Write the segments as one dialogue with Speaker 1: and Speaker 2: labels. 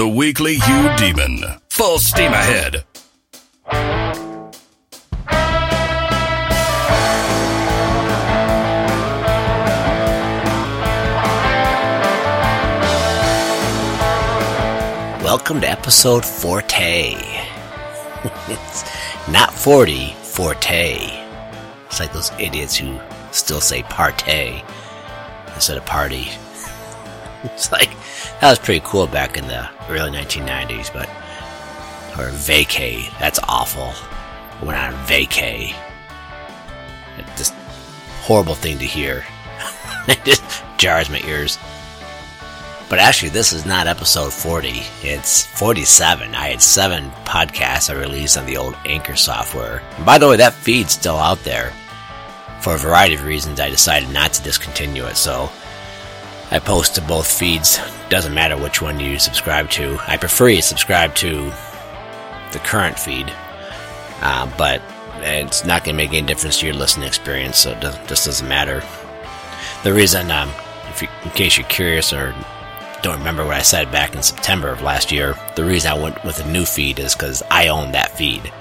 Speaker 1: The Weekly Eudemon. Full steam ahead.
Speaker 2: Welcome to episode Forte. it's not 40, Forte. It's like those idiots who still say partay instead of party. It's like, that was pretty cool back in the early 1990s, but, or vacay, that's awful. I went on vacay. It's just horrible thing to hear. it just jars my ears. But actually, this is not episode 40. It's 47. I had seven podcasts I released on the old Anchor software. And by the way, that feed's still out there. For a variety of reasons, I decided not to discontinue it, so I post to both feeds. Doesn't matter which one you subscribe to. I prefer you subscribe to the current feed, uh, but it's not going to make any difference to your listening experience, so it doesn't, just doesn't matter. The reason, um, you, in case you're curious or don't remember what I said back in September of last year, the reason I went with a new feed is because I own that feed.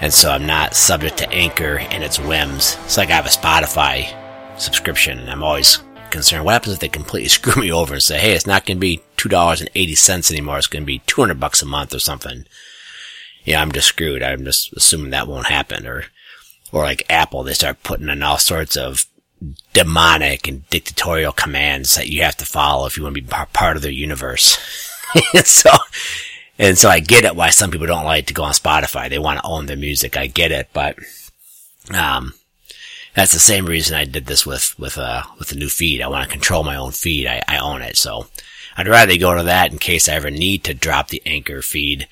Speaker 2: And so I'm not subject to Anchor and its whims. It's like I have a Spotify subscription and I'm always concerned. What happens if they completely screw me over and say, hey, it's not going to be $2.80 anymore. It's going to be 200 bucks a month or something. Yeah, I'm just screwed. I'm just assuming that won't happen. Or, or like Apple, they start putting in all sorts of demonic and dictatorial commands that you have to follow if you want to be part of their universe. and so, and so I get it why some people don't like to go on Spotify. They want to own their music. I get it, but, um, that's the same reason I did this with, with, uh, with the new feed. I want to control my own feed. I, I own it. So I'd rather go to that in case I ever need to drop the anchor feed.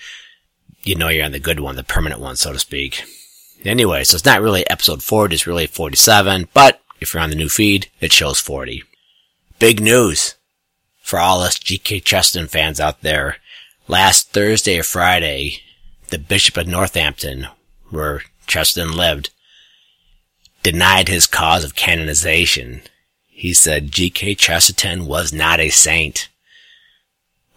Speaker 2: You know, you're on the good one, the permanent one, so to speak. Anyway, so it's not really episode 40, it's really 47, but if you're on the new feed, it shows 40. Big news for all us GK Chesterton fans out there. Last Thursday or Friday, the Bishop of Northampton, where Chesterton lived, denied his cause of canonization. He said G.K. Chesterton was not a saint,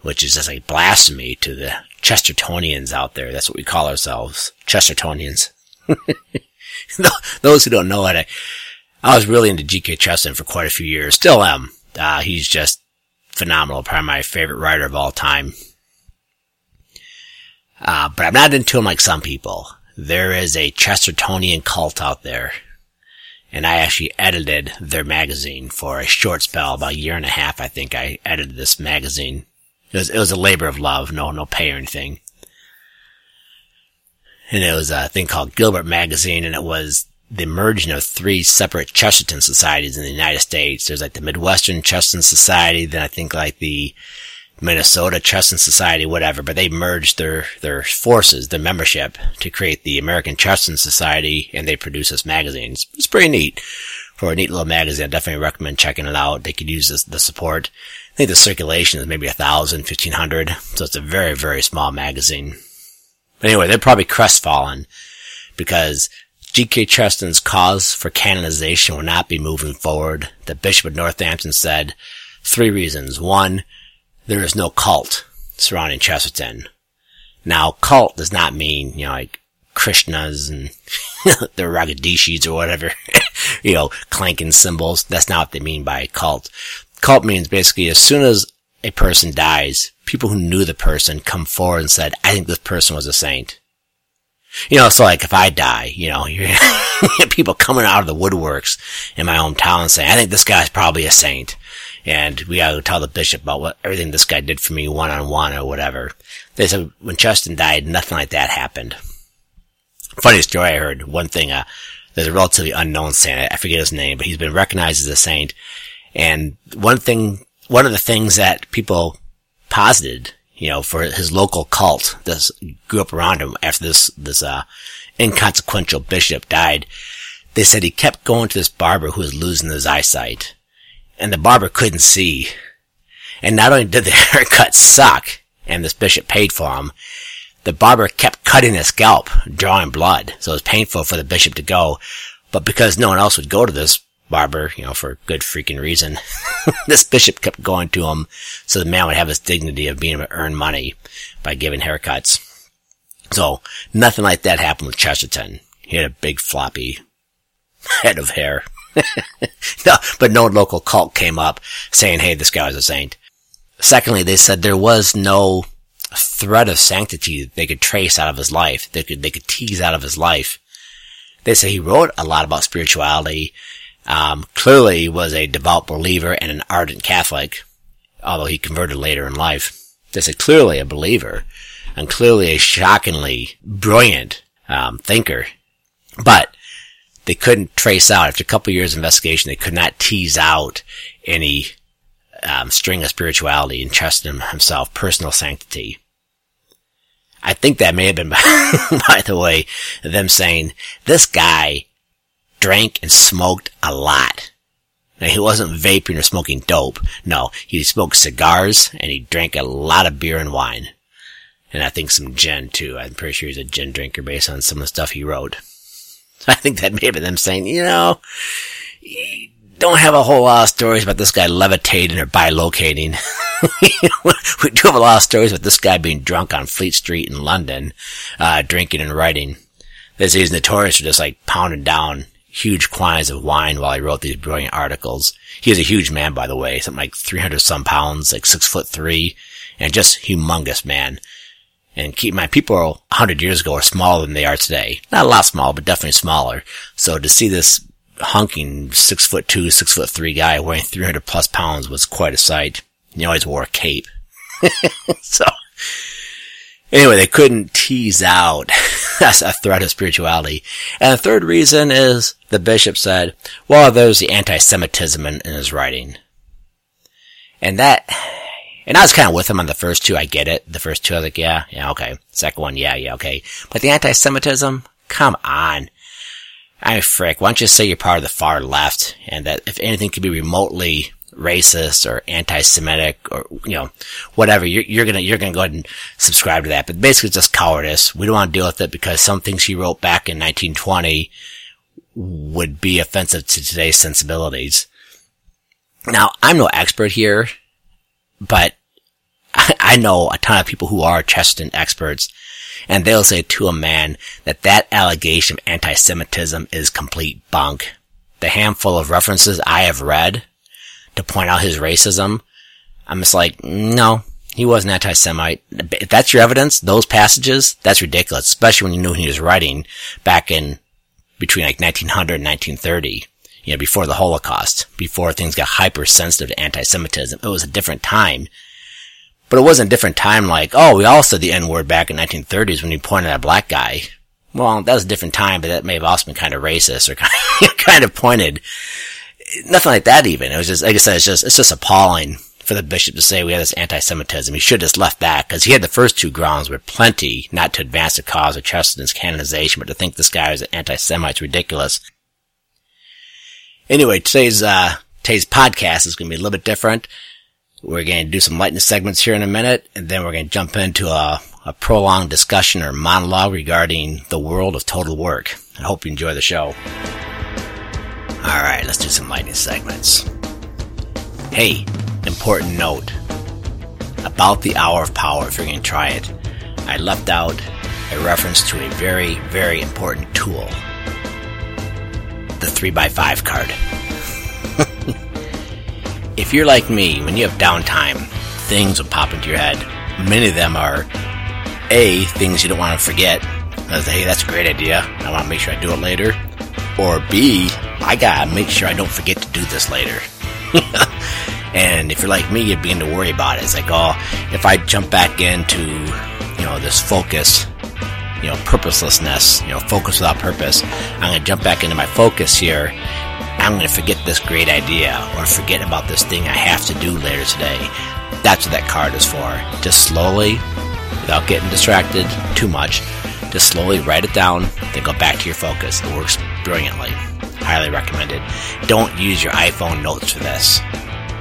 Speaker 2: which is just like blasphemy to the Chestertonians out there. That's what we call ourselves, Chestertonians. Those who don't know it, I, I was really into G.K. Chesterton for quite a few years. Still am. Uh, he's just phenomenal. Probably my favorite writer of all time. Uh, but I'm not into him like some people. There is a Chestertonian cult out there. And I actually edited their magazine for a short spell, about a year and a half, I think I edited this magazine. It was, it was a labor of love, no, no pay or anything. And it was a thing called Gilbert Magazine, and it was the merging of three separate Chesterton societies in the United States. There's like the Midwestern Chesterton Society, then I think like the Minnesota Chesterton Society, whatever, but they merged their, their forces, their membership to create the American Chesterton Society and they produce this magazine. It's, pretty neat for a neat little magazine. I definitely recommend checking it out. They could use this, the support. I think the circulation is maybe a thousand, fifteen hundred. So it's a very, very small magazine. But anyway, they're probably crestfallen because G.K. Chesterton's cause for canonization will not be moving forward. The Bishop of Northampton said three reasons. One, there is no cult surrounding Chesterton. Now, cult does not mean, you know, like Krishnas and the Ragadishis or whatever, you know, clanking cymbals. That's not what they mean by cult. Cult means basically as soon as a person dies, people who knew the person come forward and said, I think this person was a saint. You know, so like if I die, you know, people coming out of the woodworks in my hometown saying, I think this guy's probably a saint. And we gotta tell the bishop about what everything this guy did for me one on one or whatever. They said when Chesterton died, nothing like that happened. Funny story I heard, one thing, uh, there's a relatively unknown saint, I forget his name, but he's been recognized as a saint. And one thing, one of the things that people posited you know, for his local cult that grew up around him after this, this, uh, inconsequential bishop died. They said he kept going to this barber who was losing his eyesight. And the barber couldn't see. And not only did the haircut suck, and this bishop paid for him, the barber kept cutting his scalp, drawing blood. So it was painful for the bishop to go. But because no one else would go to this barber, you know, for good freaking reason. this bishop kept going to him so the man would have his dignity of being able to earn money by giving haircuts. So nothing like that happened with Chesterton. He had a big floppy head of hair. no, but no local cult came up saying, hey, this guy a saint. Secondly, they said there was no thread of sanctity they could trace out of his life. They could, they could tease out of his life. They say he wrote a lot about spirituality. Um, clearly he was a devout believer and an ardent Catholic, although he converted later in life. They say clearly a believer and clearly a shockingly brilliant um, thinker. But they couldn't trace out, after a couple of years of investigation, they could not tease out any um, string of spirituality and trust in himself, personal sanctity. I think that may have been, by the way, them saying, this guy drank and smoked a lot. Now, he wasn't vaping or smoking dope. No, he smoked cigars and he drank a lot of beer and wine. And I think some gin too. I'm pretty sure he's a gin drinker based on some of the stuff he wrote. I think that may have been them saying, you know, don't have a whole lot of stories about this guy levitating or bilocating. we do have a lot of stories about this guy being drunk on Fleet Street in London, uh, drinking and writing. This is notorious for just like pounding down huge quantities of wine while he wrote these brilliant articles. He was a huge man, by the way, something like 300 some pounds, like six foot three, and just humongous man. And keep in mind, people 100 years ago are smaller than they are today. Not a lot smaller, but definitely smaller. So to see this hunking six foot two, six foot three guy weighing 300 plus pounds was quite a sight. He always wore a cape. so, anyway, they couldn't tease out that's a threat of spirituality. And the third reason is the bishop said, well, there's the anti-Semitism in, in his writing. And that, and I was kind of with him on the first two. I get it. The first two, I was like, yeah, yeah, okay. Second one, yeah, yeah, okay. But the anti-Semitism, come on. I mean, frick, why don't you say you're part of the far left and that if anything could be remotely racist or anti-Semitic or, you know, whatever, you're, you're gonna, you're gonna go ahead and subscribe to that. But basically it's just cowardice. We don't want to deal with it because some things he wrote back in 1920 would be offensive to today's sensibilities. Now, I'm no expert here, but I know a ton of people who are Chesterton experts, and they'll say to a man that that allegation of anti-Semitism is complete bunk. The handful of references I have read to point out his racism, I'm just like, no, he wasn't anti-Semite. If that's your evidence, those passages, that's ridiculous, especially when you knew he was writing back in between like 1900 and 1930 you know, before the Holocaust, before things got hypersensitive to anti-Semitism. It was a different time. But it wasn't a different time like, oh, we all said the N-word back in 1930s when you pointed at a black guy. Well, that was a different time, but that may have also been kind of racist or kind of pointed. Nothing like that even. It was just, like I said, it's just, it's just appalling for the bishop to say we have this anti-Semitism. He should have just left that because he had the first two grounds were plenty not to advance the cause of Chesterton's canonization, but to think this guy was an anti-Semite is ridiculous. Anyway, today's, uh, today's podcast is going to be a little bit different. We're going to do some lightning segments here in a minute, and then we're going to jump into a, a prolonged discussion or monologue regarding the world of total work. I hope you enjoy the show. All right, let's do some lightning segments. Hey, important note about the hour of power if you're going to try it. I left out a reference to a very, very important tool the 3x5 card. If you're like me, when you have downtime, things will pop into your head. Many of them are A, things you don't want to forget. As, hey, that's a great idea. I want to make sure I do it later. Or B, I gotta make sure I don't forget to do this later. and if you're like me, you begin to worry about it. It's like, oh, if I jump back into, you know, this focus you know, purposelessness, you know, focus without purpose. I'm to jump back into my focus here. I'm going to forget this great idea or forget about this thing I have to do later today. That's what that card is for. Just slowly, without getting distracted too much, just slowly write it down, then go back to your focus. It works brilliantly. Highly recommended. Don't use your iPhone notes for this,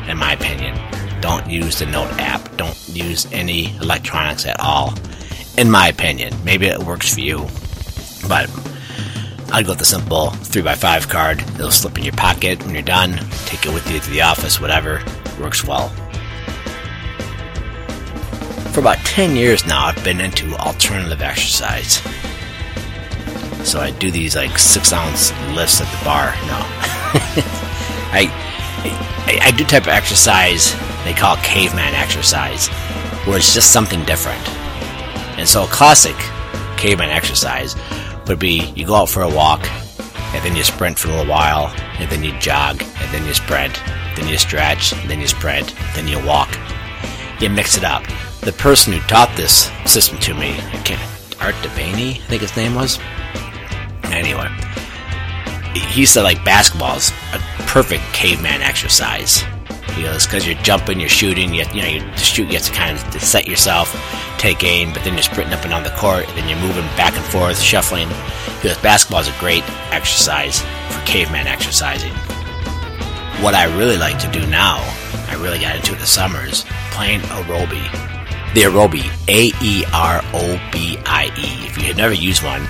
Speaker 2: in my opinion. Don't use the note app. Don't use any electronics at all in my opinion. Maybe it works for you, but I'd go with the simple 3x5 card. It'll slip in your pocket when you're done. Take it with you to the office, whatever. Works well. For about 10 years now, I've been into alternative exercise. So I do these like six ounce lifts at the bar. No. I, I, I do type of exercise they call caveman exercise, where it's just something different. And so a classic caveman exercise would be you go out for a walk, and then you sprint for a little while, and then you jog, and then you sprint, then you stretch, then you sprint, then you walk. You mix it up. The person who taught this system to me, Art De Vany, I think his name was. Anyway, he said like basketball is a perfect caveman exercise. Know, it's because you're jumping, you're shooting, you, you know, you shoot, you have to kind of set yourself, take aim, but then you're sprinting up and down the court, and then you're moving back and forth, shuffling. Because basketball is a great exercise for caveman exercising. What I really like to do now, I really got into it the summers, playing aerobie. The aerobie, A E R O B I E. If you had never used one,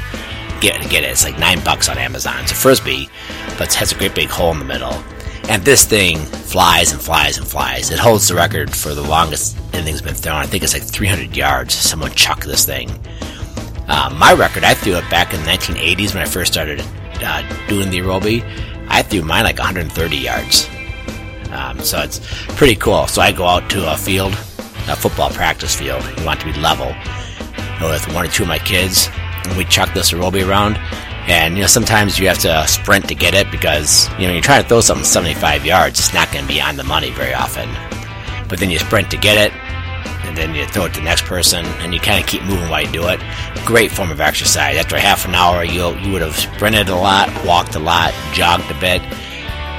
Speaker 2: get get it. It's like nine bucks on Amazon. It's a frisbee, but it has a great big hole in the middle. And this thing flies and flies and flies. It holds the record for the longest anything's been thrown. I think it's like 300 yards. Someone chucked this thing. Uh, my record, I threw it back in the 1980s when I first started uh, doing the aerobie. I threw mine like 130 yards. Um, so it's pretty cool. So I go out to a field, a football practice field. You want to be level with one or two of my kids, and we chuck this aerobie around. And you know, sometimes you have to sprint to get it because you know you're trying to throw something 75 yards. It's not going to be on the money very often. But then you sprint to get it, and then you throw it to the next person, and you kind of keep moving while you do it. Great form of exercise. After half an hour, you you would have sprinted a lot, walked a lot, jogged a bit.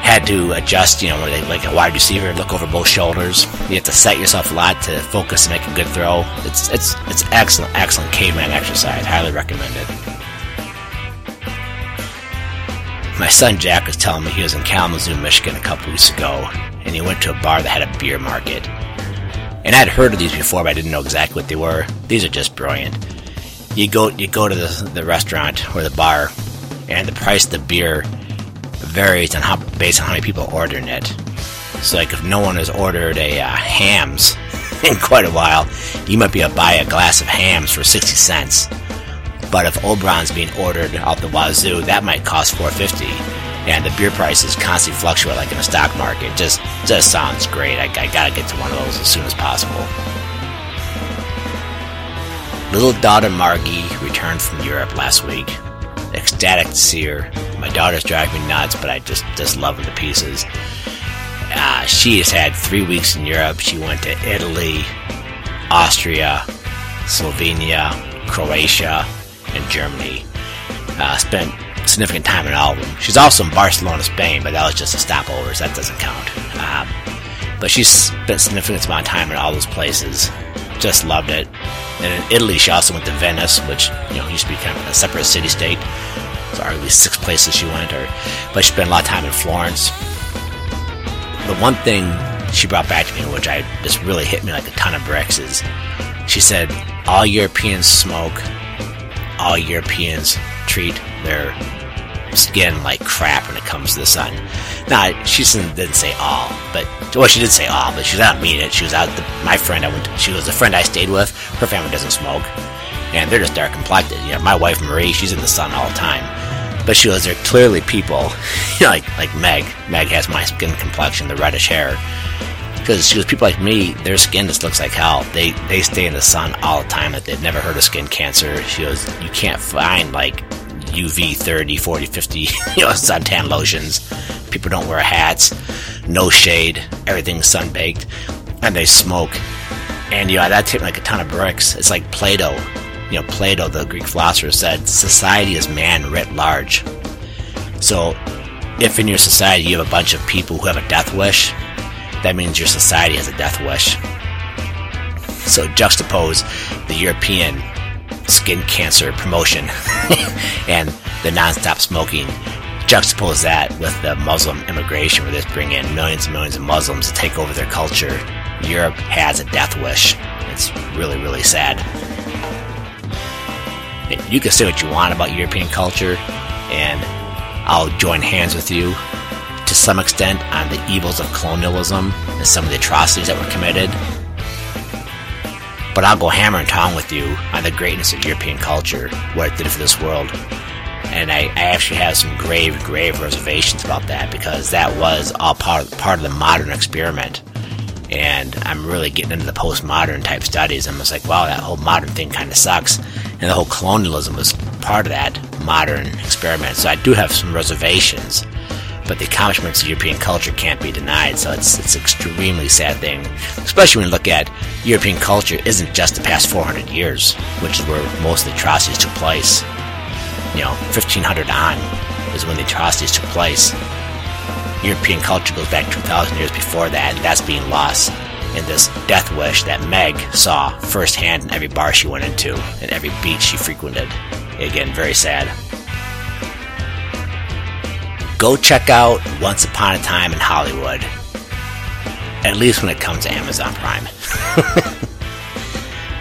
Speaker 2: Had to adjust, you know, like a wide receiver, look over both shoulders. You have to set yourself a lot to focus and make a good throw. It's it's it's excellent, excellent caveman exercise. Highly recommend it. My son Jack was telling me he was in Kalamazoo, Michigan a couple weeks ago, and he went to a bar that had a beer market. And I'd heard of these before, but I didn't know exactly what they were. These are just brilliant. You go, you go to the, the restaurant or the bar, and the price of the beer varies on how based on how many people are ordering it. So, like, if no one has ordered a uh, Hamm's in quite a while, you might be able to buy a glass of Hamm's for sixty cents. But if Oberon's being ordered out the wazoo, that might cost 450 and the beer prices constantly fluctuate like in the stock market. Just just sounds great. I, I gotta get to one of those as soon as possible. Little daughter Margie returned from Europe last week. Ecstatic to see her. My daughter's driving me nuts, but I just just love her to pieces. Uh, she has had three weeks in Europe. She went to Italy, Austria, Slovenia, Croatia, and Germany. Uh, spent significant time in all of them. She's also in Barcelona, Spain, but that was just a stopover, so that doesn't count. Um, but she spent significant amount of time in all those places. Just loved it. And in Italy, she also went to Venice, which you know used to be kind of a separate city-state. So arguably six places she went, or but she spent a lot of time in Florence. The one thing she brought back to me, which I just really hit me like a ton of bricks, is she said all Europeans smoke all Europeans treat their skin like crap when it comes to the sun. Now, she didn't say all, but well, she did say all, but she did not mean it. She was out. The, my friend, I went. To, she was a friend I stayed with. Her family doesn't smoke, and they're just dark complected. You know, my wife Marie, she's in the sun all the time. But she was there clearly people, you know, like like Meg. Meg has my skin complexion, the reddish hair. Because she people like me, their skin just looks like hell. They they stay in the sun all the time. That they've never heard of skin cancer. She goes, you can't find like UV 30, 40, 50, you know, suntan lotions. People don't wear hats, no shade, everything's sun baked, and they smoke. And you know that took like a ton of bricks. It's like Plato. You know, Plato, the Greek philosopher, said society is man writ large. So, if in your society you have a bunch of people who have a death wish, that means your society has a death wish. So juxtapose the European skin cancer promotion and the nonstop smoking. Juxtapose that with the Muslim immigration, where they bring in millions and millions of Muslims to take over their culture. Europe has a death wish. It's really, really sad. You can say what you want about European culture. and I'll join hands with you to some extent on the evils of colonialism and some of the atrocities that were committed. But I'll go hammer and tong with you on the greatness of European culture, what it did for this world. And I, I actually have some grave, grave reservations about that because that was all part, of, part of the modern experiment and I'm really getting into the postmodern type studies. I'm just like, wow, that whole modern thing kind of sucks, and the whole colonialism was part of that modern experiment. So I do have some reservations, but the accomplishments of European culture can't be denied. So it's it's an extremely sad thing, especially when you look at European culture isn't just the past 400 years, which is where most of the atrocities took place. You know, 1500 on is when the atrocities took place. European culture goes back 2,000 years before that, and that's being lost in this death wish that Meg saw firsthand in every bar she went into and every beach she frequented. Again, very sad. Go check out Once Upon a Time in Hollywood. At least when it comes to Amazon Prime.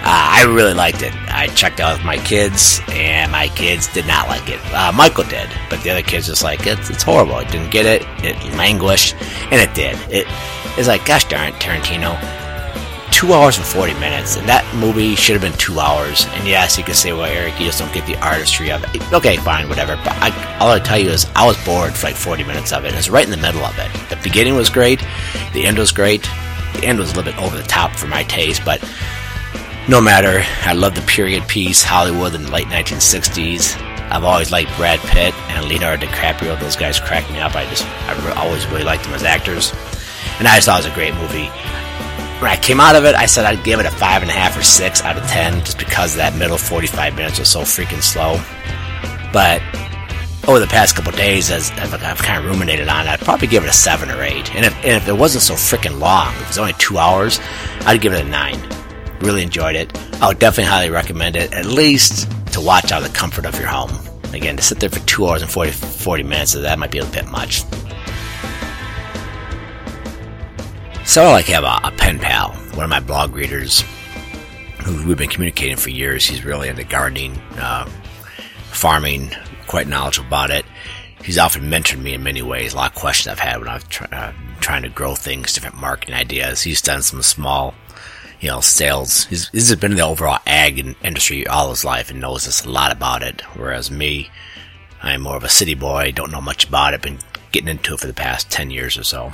Speaker 2: Uh, I really liked it. I checked out with my kids, and my kids did not like it. Uh, Michael did, but the other kids just like it's, it's horrible. It didn't get it. It languished, and it did. It is like, gosh darn it, Tarantino. Two hours and forty minutes, and that movie should have been two hours. And yes, you could say, well, Eric, you just don't get the artistry of it. Okay, fine, whatever. But I, all I tell you is, I was bored for like forty minutes of it. It was right in the middle of it. The beginning was great. The end was great. The end was a little bit over the top for my taste, but no matter, I love the period piece, Hollywood in the late 1960s. I've always liked Brad Pitt and Leonardo DiCaprio. Those guys crack me up. I just, I always really liked them as actors. And I just thought it was a great movie. When I came out of it, I said I'd give it a five and a half or six out of ten, just because that middle 45 minutes was so freaking slow. But over the past couple days, as I've kind of ruminated on it, I'd probably give it a seven or eight. And if, and if it wasn't so freaking long, if it was only two hours, I'd give it a nine. Really enjoyed it. I would definitely highly recommend it, at least to watch out of the comfort of your home. Again, to sit there for two hours and 40, 40 minutes, that might be a bit much. So I like have a, a pen pal, one of my blog readers, who we've been communicating for years. He's really into gardening, uh, farming, quite knowledgeable about it. He's often mentored me in many ways. A lot of questions I've had when try, uh, trying to grow things, different marketing ideas. He's done some small you know, sales. He's, he's been in the overall ag industry all his life and knows us a lot about it. Whereas me, I'm more of a city boy, don't know much about it, been getting into it for the past 10 years or so.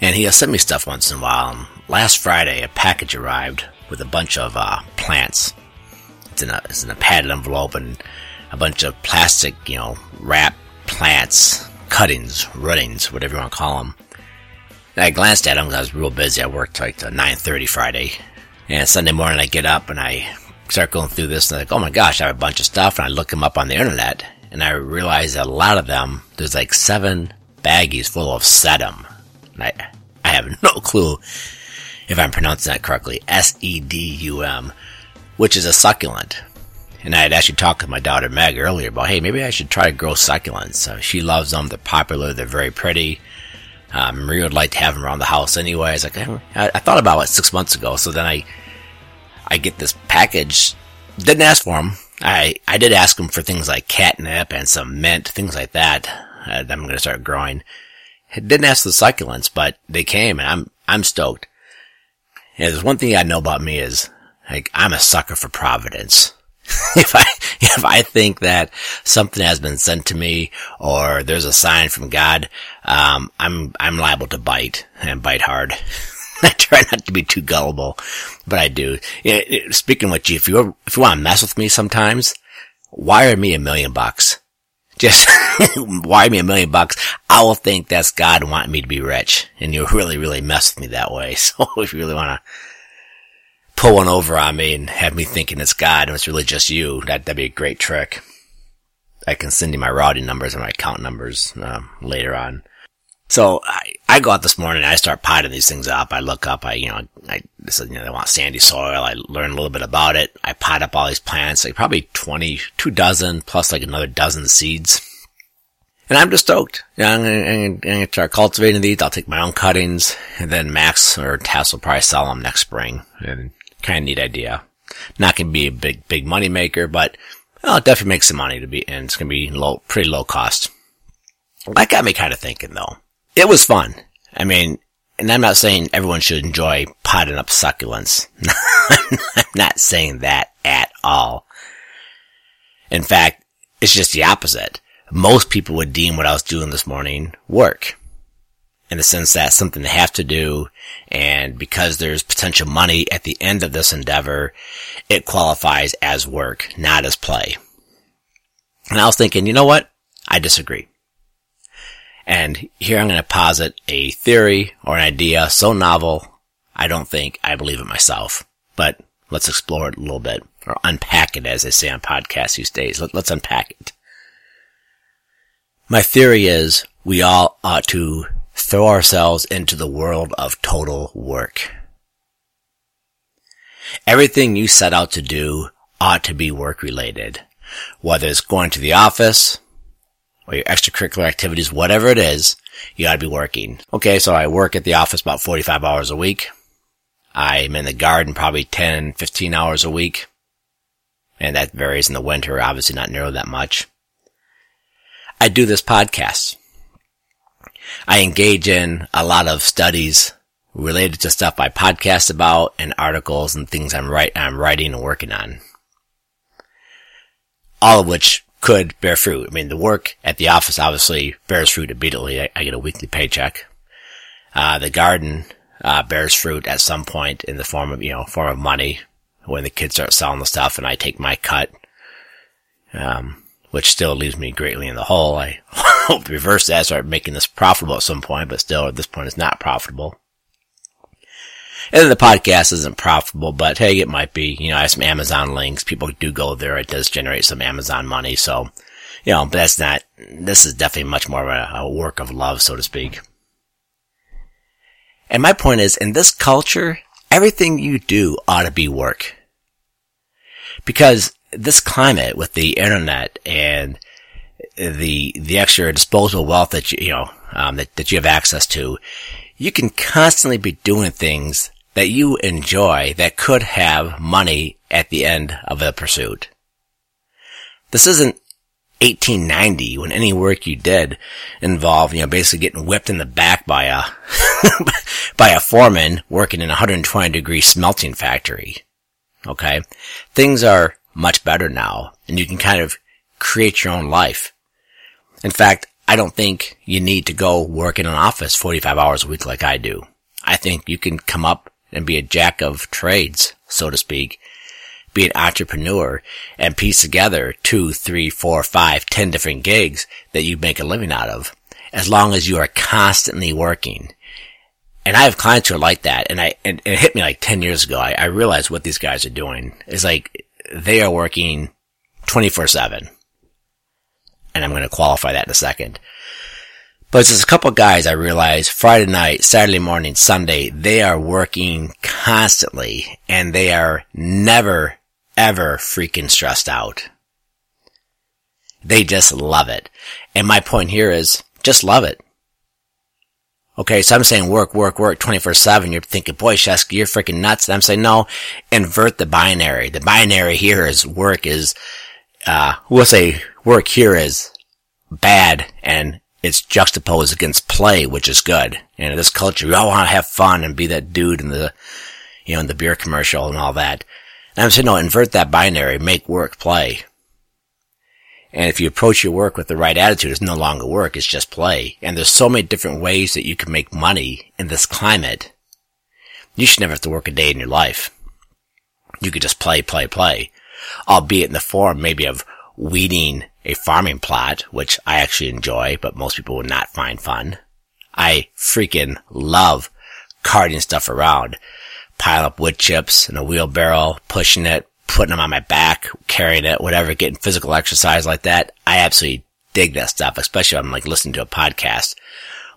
Speaker 2: And he has sent me stuff once in a while. And last Friday, a package arrived with a bunch of uh, plants. It's in, a, it's in a padded envelope and a bunch of plastic, you know, wrap plants, cuttings, runnings, whatever you want to call them. And I glanced at them because I was real busy. I worked like to 9.30 Friday. And Sunday morning I get up and I start going through this and I'm like, oh my gosh, I have a bunch of stuff. And I look them up on the internet and I realize that a lot of them, there's like seven baggies full of sedum. I, I have no clue if I'm pronouncing that correctly. S-E-D-U-M, which is a succulent. And I had actually talked to my daughter Meg earlier about, hey, maybe I should try to grow succulents. Uh, she loves them. They're popular. They're very pretty. Um, Maria would like to have them around the house anyway. I was like, I, I thought about it six months ago. So then I, I get this package. Didn't ask for them. I, I did ask them for things like catnip and some mint, things like that. Uh, I'm going to start growing. Didn't ask the succulents, but they came and I'm, I'm stoked. And there's one thing I know about me is, like, I'm a sucker for providence. if I if I think that something has been sent to me or there's a sign from God, um, I'm I'm liable to bite and bite hard. I try not to be too gullible, but I do. It, it, speaking with you, if you if you want to mess with me sometimes, wire me a million bucks. Just wire me a million bucks. I will think that's God wanting me to be rich, and you'll really really mess with me that way. So if you really want to pull one over on me and have me thinking it's God and it's really just you, that, that'd be a great trick. I can send you my routing numbers and my account numbers uh, later on. So I, I go out this morning I start potting these things up. I look up, I, you know, I, this is, you know, they want sandy soil. I learn a little bit about it. I pot up all these plants, like probably 20, two dozen plus like another dozen seeds. And I'm just stoked. You know, I'm I'm gonna start cultivating these. I'll take my own cuttings and then Max or Tess will probably sell them next spring and kind of neat idea. Not going to be a big, big money maker, but Well, it definitely make some money to be, and it's going to be low, pretty low cost. That got me kind of thinking though. It was fun. I mean, and I'm not saying everyone should enjoy potting up succulents. I'm not saying that at all. In fact, it's just the opposite. Most people would deem what I was doing this morning work. In the sense that something they have to do, and because there's potential money at the end of this endeavor, it qualifies as work, not as play. And I was thinking, you know what? I disagree. And here I'm going to posit a theory or an idea so novel, I don't think I believe it myself. But let's explore it a little bit, or unpack it as they say on podcasts these days. Let, us unpack it. My theory is we all ought to throw ourselves into the world of total work. Everything you set out to do ought to be work related. Whether it's going to the office, or your extracurricular activities, whatever it is, you gotta be working. Okay, so I work at the office about 45 hours a week. I'm in the garden probably 10, 15 hours a week. And that varies in the winter, obviously not nearly that much. I do this podcast. I engage in a lot of studies related to stuff I podcast about and articles and things I'm, write, I'm writing and working on. All of which could bear fruit. I mean, the work at the office obviously bears fruit immediately. I, I get a weekly paycheck. Uh, the garden, uh, bears fruit at some point in the form of, you know, form of money when the kids start selling the stuff and I take my cut. Um, which still leaves me greatly in the hole. I hope to reverse that, start making this profitable at some point, but still at this point it's not profitable. And then the podcast isn't profitable, but hey, it might be. You know, I have some Amazon links. People do go there. It does generate some Amazon money. So, you know, that's not, this is definitely much more of a, a work of love, so to speak. And my point is, in this culture, everything you do ought to be work. Because this climate with the internet and the, the extra disposable wealth that you, you know, um, that, that you have access to, you can constantly be doing things that you enjoy that could have money at the end of the pursuit. This isn't 1890 when any work you did involved, you know, basically getting whipped in the back by a, by a foreman working in a 120 degree smelting factory. Okay. Things are much better now and you can kind of create your own life. In fact, I don't think you need to go work in an office 45 hours a week like I do. I think you can come up and be a jack of trades, so to speak, be an entrepreneur and piece together two, three, four, five, ten different gigs that you make a living out of, as long as you are constantly working. And I have clients who are like that, and I and, it hit me like ten years ago. I, I realized what these guys are doing is like they are working twenty four seven, and I'm going to qualify that in a second. But there's a couple guys I realize Friday night, Saturday morning, Sunday, they are working constantly and they are never, ever freaking stressed out. They just love it. And my point here is just love it. Okay, so I'm saying work, work, work 24-7. You're thinking, boy, Scheske, you're freaking nuts. And I'm saying, no, invert the binary. The binary here is work is, uh, we'll say work here is bad and it's juxtaposed against play, which is good. And in this culture, we all want to have fun and be that dude in the, you know, in the beer commercial and all that. And I'm saying, no, invert that binary, make work play. And if you approach your work with the right attitude, it's no longer work, it's just play. And there's so many different ways that you can make money in this climate. You should never have to work a day in your life. You could just play, play, play. Albeit in the form maybe of weeding a farming plot, which I actually enjoy, but most people would not find fun. I freaking love carting stuff around, pile up wood chips in a wheelbarrow, pushing it, putting them on my back, carrying it, whatever, getting physical exercise like that. I absolutely dig that stuff, especially if I'm like listening to a podcast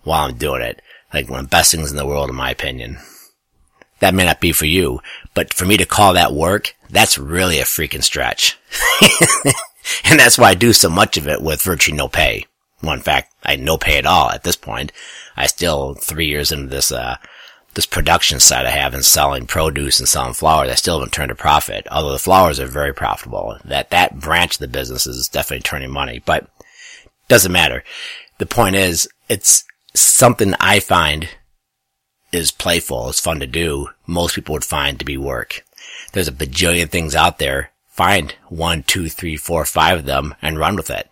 Speaker 2: while I'm doing it. Like one of the best things in the world, in my opinion. That may not be for you, but for me to call that work, that's really a freaking stretch. And that's why I do so much of it with virtually no pay. Well, in fact, I had no pay at all at this point. I still, three years into this, uh, this production side I have in selling produce and selling flowers, I still haven't turned a profit. Although the flowers are very profitable. That, that branch of the business is definitely turning money, but doesn't matter. The point is, it's something I find is playful. It's fun to do. Most people would find to be work. There's a bajillion things out there. Find one, two, three, four, five of them and run with it.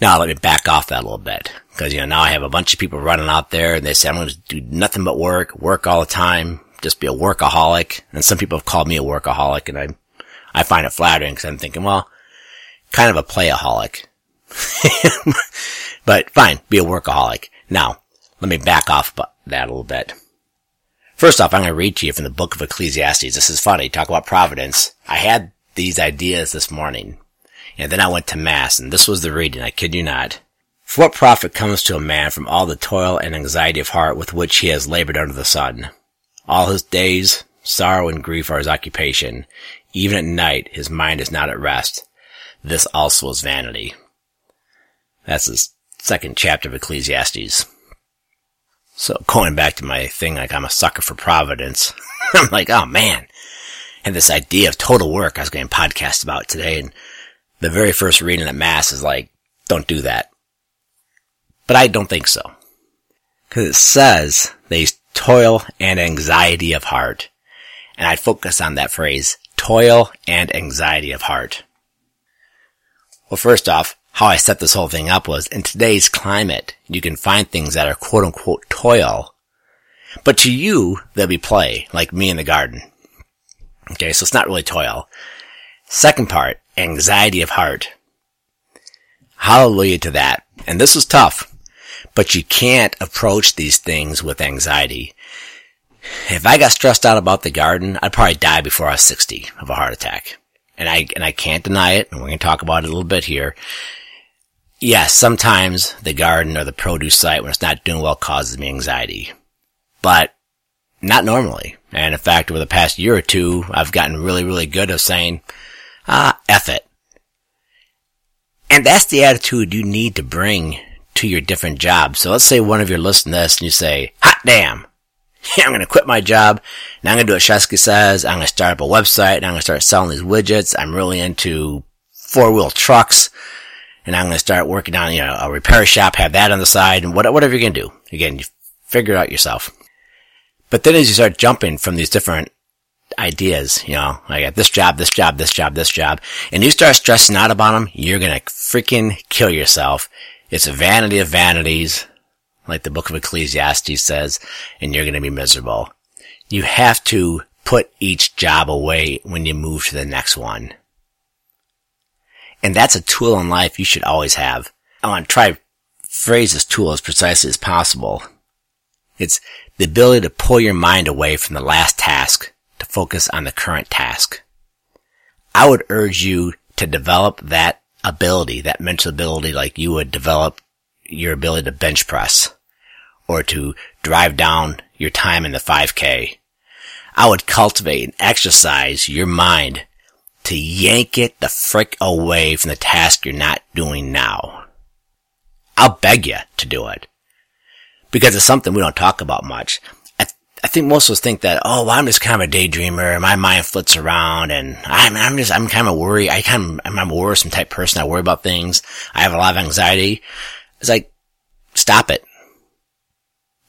Speaker 2: Now let me back off that a little bit. Cause, you know, now I have a bunch of people running out there and they say, I'm going to do nothing but work, work all the time, just be a workaholic. And some people have called me a workaholic and I, I find it flattering because I'm thinking, well, kind of a playaholic. but fine, be a workaholic. Now, let me back off that a little bit. First off, I'm going to read to you from the book of Ecclesiastes. This is funny. Talk about providence. I had these ideas this morning and then I went to mass and this was the reading. I kid you not. For what profit comes to a man from all the toil and anxiety of heart with which he has labored under the sun? All his days, sorrow and grief are his occupation. Even at night, his mind is not at rest. This also is vanity. That's the second chapter of Ecclesiastes. So going back to my thing, like I'm a sucker for providence. I'm like, oh man. And this idea of total work I was getting podcasts about today and the very first reading at mass is like, don't do that. But I don't think so. Cause it says they toil and anxiety of heart. And I'd focus on that phrase, toil and anxiety of heart. Well, first off, how I set this whole thing up was in today's climate, you can find things that are quote unquote toil, but to you, they'll be play, like me in the garden. Okay, so it's not really toil. Second part, anxiety of heart. Hallelujah to that. And this is tough, but you can't approach these things with anxiety. If I got stressed out about the garden, I'd probably die before I was 60 of a heart attack. And I, and I can't deny it, and we're going to talk about it a little bit here yes, sometimes the garden or the produce site when it's not doing well causes me anxiety, but not normally. And in fact, over the past year or two, I've gotten really, really good at saying, ah, F it. And that's the attitude you need to bring to your different jobs. So let's say one of you listen to this and you say, hot damn. I'm going to quit my job. Now I'm going to do what Scheske says. I'm going to start up a website. and I'm going to start selling these widgets. I'm really into four wheel trucks and I'm going to start working on, you know, a repair shop, have that on the side, and whatever you're going to do. Again, you figure it out yourself. But then as you start jumping from these different ideas, you know, I got this job, this job, this job, this job, and you start stressing out about them, you're going to freaking kill yourself. It's a vanity of vanities, like the book of Ecclesiastes says, and you're going to be miserable. You have to put each job away when you move to the next one. And that's a tool in life you should always have. I want to try phrase this tool as precisely as possible. It's the ability to pull your mind away from the last task to focus on the current task. I would urge you to develop that ability, that mental ability like you would develop your ability to bench press or to drive down your time in the 5K. I would cultivate and exercise your mind to yank it the frick away from the task you're not doing now. I'll beg you to do it. Because it's something we don't talk about much. I, I think most of us think that, oh, well, I'm just kind of a daydreamer, my mind flits around, and I'm, I'm just, I'm kind of worried, I kind of, I'm a worrisome type person, I worry about things, I have a lot of anxiety. It's like, stop it.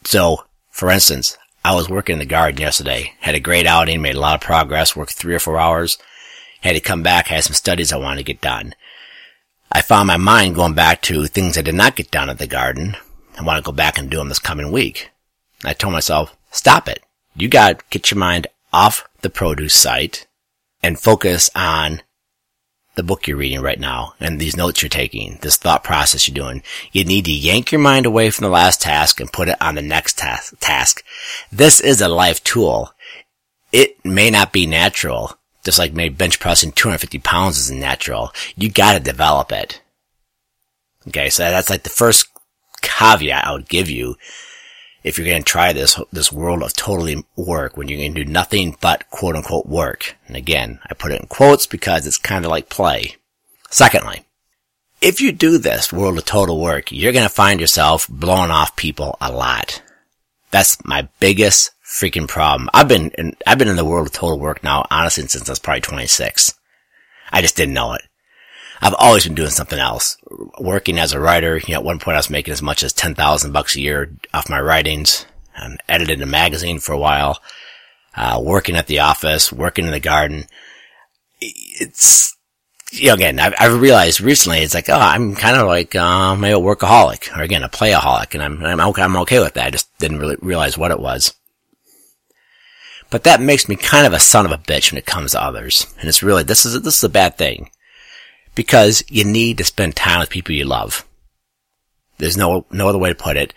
Speaker 2: So, for instance, I was working in the garden yesterday, had a great outing, made a lot of progress, worked three or four hours, had to come back, I had some studies I wanted to get done. I found my mind going back to things I did not get done at the garden. I want to go back and do them this coming week. I told myself, stop it. You got to get your mind off the produce site and focus on the book you're reading right now and these notes you're taking, this thought process you're doing. You need to yank your mind away from the last task and put it on the next task. This is a life tool. It may not be natural, just like maybe bench pressing 250 pounds isn't natural. You gotta develop it. Okay, so that's like the first caveat I would give you if you're to try this, this world of totally work when you're to do nothing but quote unquote work. And again, I put it in quotes because it's kind of like play. Secondly, if you do this world of total work, you're going to find yourself blowing off people a lot. That's my biggest freaking problem. I've been in, I've been in the world of total work now, honestly, since I was probably 26. I just didn't know it. I've always been doing something else. Working as a writer, you know, at one point I was making as much as 10,000 bucks a year off my writings and edited a magazine for a while, uh, working at the office, working in the garden. It's, you know, again, I've, I've realized recently it's like, oh, I'm kind of like, uh, maybe a workaholic or again, a playaholic and I'm, I'm okay, I'm okay with that. I just didn't really realize what it was. But that makes me kind of a son of a bitch when it comes to others. And it's really, this is, this is a bad thing because you need to spend time with people you love. There's no, no other way to put it.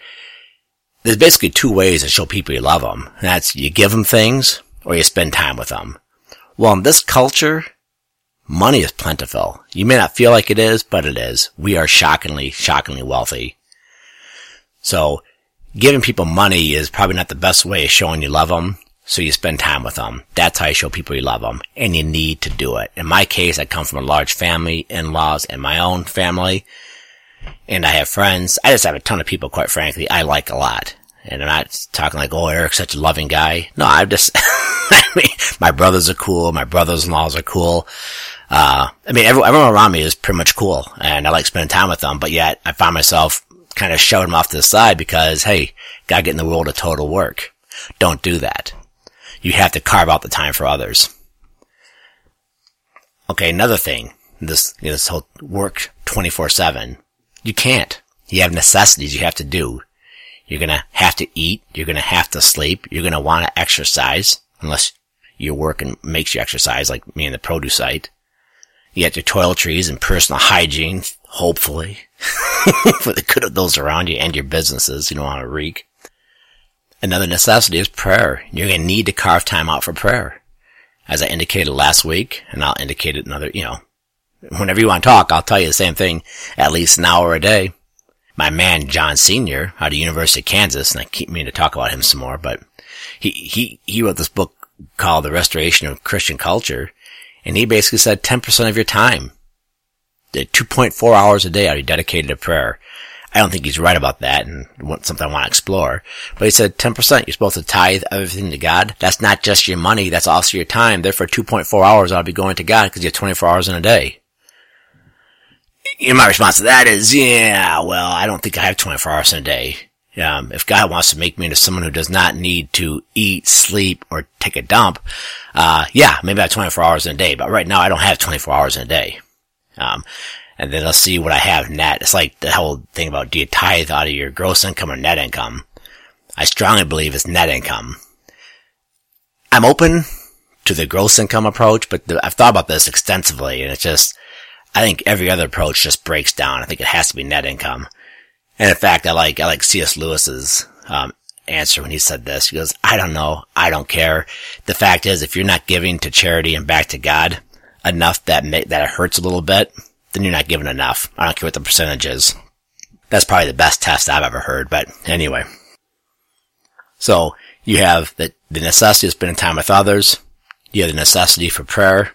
Speaker 2: There's basically two ways to show people you love them. That's you give them things or you spend time with them. Well, in this culture, money is plentiful. You may not feel like it is, but it is. We are shockingly, shockingly wealthy. So giving people money is probably not the best way of showing you love them. So you spend time with them. That's how you show people you love them. And you need to do it. In my case, I come from a large family, in-laws, and my own family. And I have friends. I just have a ton of people, quite frankly, I like a lot. And I'm not talking like, oh, Eric's such a loving guy. No, I'm just, I mean, my brothers are cool. My brothers-in-laws are cool. Uh, I mean, everyone around me is pretty much cool and I like spending time with them, but yet I find myself kind of shoving them off to the side because, hey, gotta get in the world of total work. Don't do that you have to carve out the time for others. Okay, another thing, this, you know, this whole work 24-7. You can't. You have necessities you have to do. You're gonna have to eat. You're gonna have to sleep. You're gonna want to exercise, unless your work and makes you exercise, like me in the produce site. You have your toiletries and personal hygiene, hopefully, for the good of those around you and your businesses. You don't want to reek. Another necessity is prayer. You're going to need to carve time out for prayer. As I indicated last week, and I'll indicate it another, you know, whenever you want to talk, I'll tell you the same thing, at least an hour a day. My man, John Senior, out of University of Kansas, and I keep meaning to talk about him some more, but he, he, he wrote this book called The Restoration of Christian Culture, and he basically said 10% of your time, 2.4 hours a day are dedicated to prayer. I don't think he's right about that and something I want to explore. But he said 10%, you're supposed to tithe everything to God. That's not just your money, that's also your time. Therefore 2.4 hours to be going to God because you have 24 hours in a day. And my response to that is, yeah, well, I don't think I have 24 hours in a day. Um, if God wants to make me into someone who does not need to eat, sleep, or take a dump, uh, yeah, maybe I have 24 hours in a day, but right now I don't have 24 hours in a day. Um, and then I'll see what I have net. It's like the whole thing about do you tithe out of your gross income or net income? I strongly believe it's net income. I'm open to the gross income approach, but the, I've thought about this extensively and it's just, I think every other approach just breaks down. I think it has to be net income. And in fact, I like, I like C.S. Lewis's, um, answer when he said this. He goes, I don't know. I don't care. The fact is, if you're not giving to charity and back to God enough that, that it hurts a little bit, then you're not given enough. I don't care what the percentage is. That's probably the best test I've ever heard, but anyway. So, you have the, the necessity of spending time with others. You have the necessity for prayer.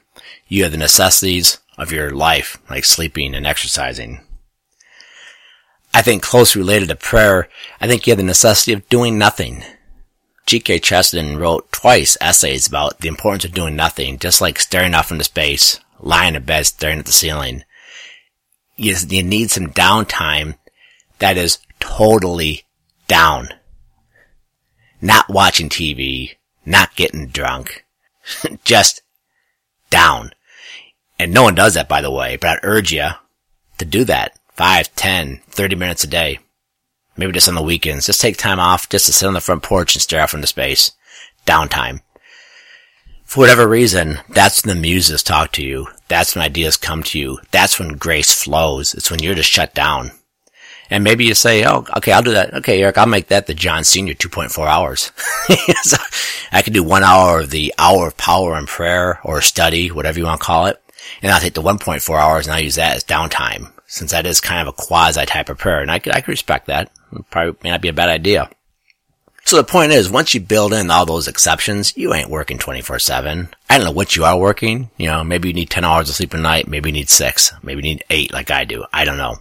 Speaker 2: You have the necessities of your life, like sleeping and exercising. I think closely related to prayer, I think you have the necessity of doing nothing. G.K. Chesterton wrote twice essays about the importance of doing nothing, just like staring off into space, lying in bed staring at the ceiling you, you need some downtime that is totally down. Not watching TV, not getting drunk, just down. And no one does that, by the way, but I'd urge you to do that. 5, 10, 30 minutes a day. Maybe just on the weekends. Just take time off just to sit on the front porch and stare out into space. Downtime for whatever reason, that's when the muses talk to you. That's when ideas come to you. That's when grace flows. It's when you're just shut down. And maybe you say, oh, okay, I'll do that. Okay, Eric, I'll make that the John Senior 2.4 hours. so I could do one hour of the hour of power and prayer or study, whatever you want to call it. And I'll take the 1.4 hours and I'll use that as downtime since that is kind of a quasi type of prayer. And I could, I could respect that. It probably may not be a bad idea. So the point is, once you build in all those exceptions, you ain't working 24-7. I don't know what you are working. You know, maybe you need 10 hours of sleep a night. Maybe you need six. Maybe you need eight like I do. I don't know.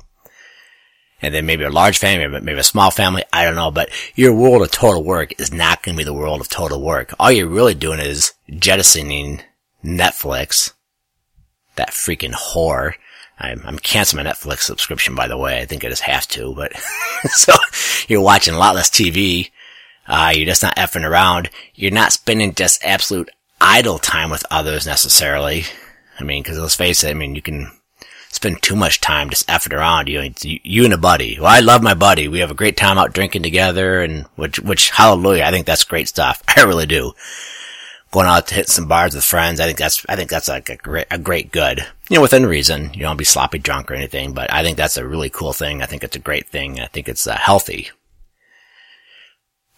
Speaker 2: and then maybe a large family, but maybe a small family. I don't know, but your world of total work is not going to be the world of total work. All you're really doing is jettisoning Netflix, that freaking whore. I'm, I'm canceling my Netflix subscription, by the way. I think I just have to, but so you're watching a lot less TV. Uh, you're just not effing around. You're not spending just absolute idle time with others necessarily. I mean, cause let's face it, I mean, you can spend too much time just effing around. You you and a buddy. Well, I love my buddy. We have a great time out drinking together and which, which, hallelujah. I think that's great stuff. I really do. Going out to hit some bars with friends. I think that's, I think that's like a great, a great good, you know, within reason. You don't be sloppy drunk or anything, but I think that's a really cool thing. I think it's a great thing. I think it's uh, healthy.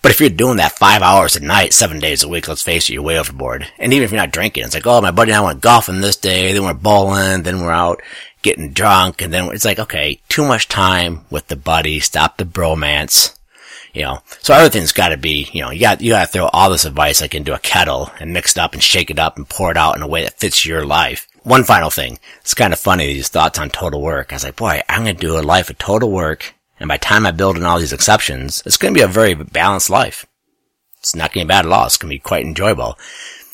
Speaker 2: But if you're doing that five hours a night, seven days a week, let's face it, you're way overboard. And even if you're not drinking, it's like, oh, my buddy and I went golfing this day, then we're bowling, then we're out getting drunk, and then it's like, okay, too much time with the buddy, stop the bromance, you know. So everything's gotta be, you know, you got, you gotta throw all this advice like into a kettle and mix it up and shake it up and pour it out in a way that fits your life. One final thing. It's kind of funny, these thoughts on total work. I was like, boy, I'm gonna do a life of total work, and by time I build in all these exceptions, it's gonna be a very balanced life. It's not gonna be bad at all. It's gonna be quite enjoyable.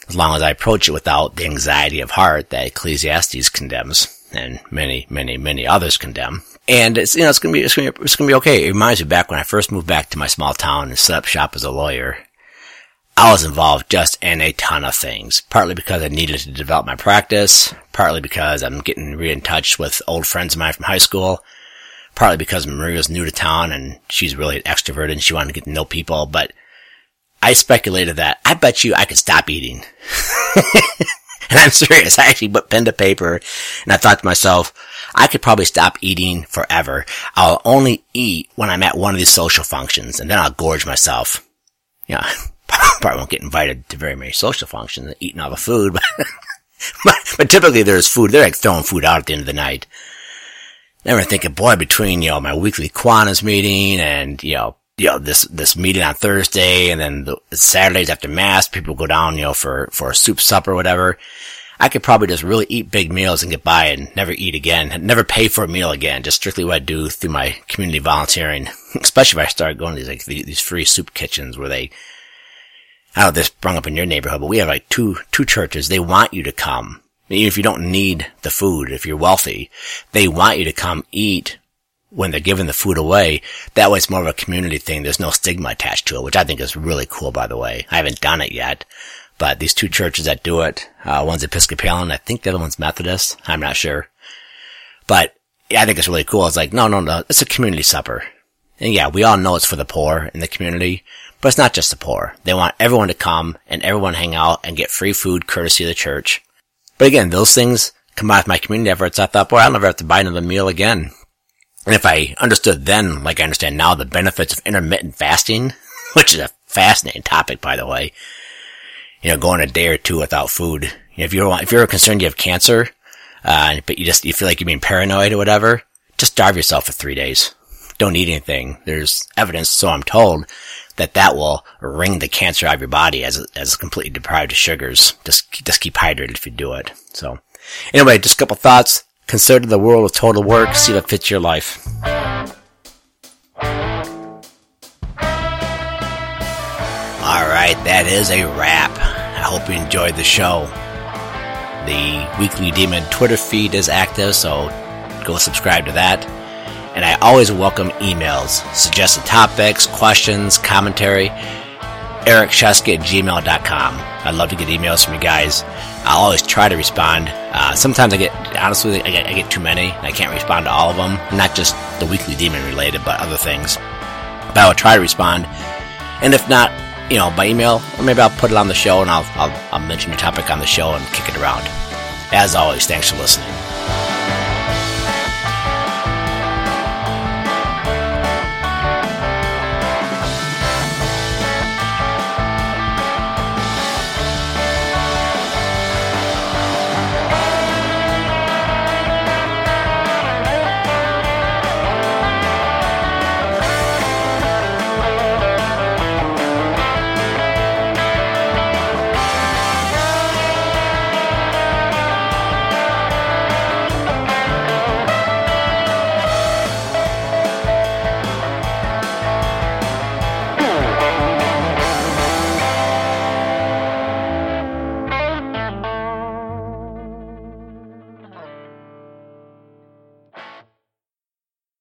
Speaker 2: As long as I approach it without the anxiety of heart that Ecclesiastes condemns and many, many, many others condemn. And it's, you know, it's gonna be, it's gonna be, it's gonna be okay. It reminds me back when I first moved back to my small town and set up shop as a lawyer. I was involved just in a ton of things, partly because I needed to develop my practice, partly because I'm getting re in touch with old friends of mine from high school, partly because Maria's new to town and she's really extroverted and she wanted to get to know people, but I speculated that I bet you I could stop eating. And I'm serious. I actually put pen to paper and I thought to myself, I could probably stop eating forever. I'll only eat when I'm at one of these social functions and then I'll gorge myself. Yeah, probably won't get invited to very many social functions and eating all the food, but, but, but typically there's food. They're like throwing food out at the end of the night. Then we're thinking, boy, between, you know, my weekly Kiwanis meeting and, you know, you know, this, this meeting on Thursday and then the Saturdays after mass, people go down, you know, for, for a soup supper or whatever. I could probably just really eat big meals and get by and never eat again, never pay for a meal again, just strictly what I do through my community volunteering. Especially if I start going to these, like, these free soup kitchens where they, I don't know if this sprung up in your neighborhood, but we have like two, two churches. They want you to come. Even if you don't need the food, if you're wealthy, they want you to come eat when they're giving the food away. That way it's more of a community thing. There's no stigma attached to it, which I think is really cool, by the way. I haven't done it yet, but these two churches that do it, uh, one's Episcopalian, I think the other one's Methodist. I'm not sure. But I think it's really cool. It's like, no, no, no, it's a community supper. And yeah, we all know it's for the poor in the community, but it's not just the poor. They want everyone to come and everyone hang out and get free food courtesy of the church. But again, those things come out of my community efforts, I thought, boy, I'll never have to buy another meal again. And if I understood then, like I understand now, the benefits of intermittent fasting, which is a fascinating topic, by the way, you know, going a day or two without food. You know, if you're, if you're concerned you have cancer, uh, but you just, you feel like you're being paranoid or whatever, just starve yourself for three days. Don't eat anything. There's evidence, so I'm told, that that will wring the cancer out of your body as, as completely deprived of sugars. Just, just keep hydrated if you do it. So, anyway, just a couple thoughts. Consider the world of total work, see what fits your life. Alright, that is a wrap. I hope you enjoyed the show. The Weekly Eudemon Twitter feed is active, so go subscribe to that. And I always welcome emails, suggested topics, questions, commentary. EricScheske at gmail.com. I'd love to get emails from you guys. I'll always try to respond. Uh, sometimes I get, honestly, I get, I get too many. I can't respond to all of them. Not just the weekly Eudemon related, but other things. But I will try to respond. And if not, you know, by email, or maybe I'll put it on the show and I'll, I'll, I'll mention your topic on the show and kick it around. As always, thanks for listening.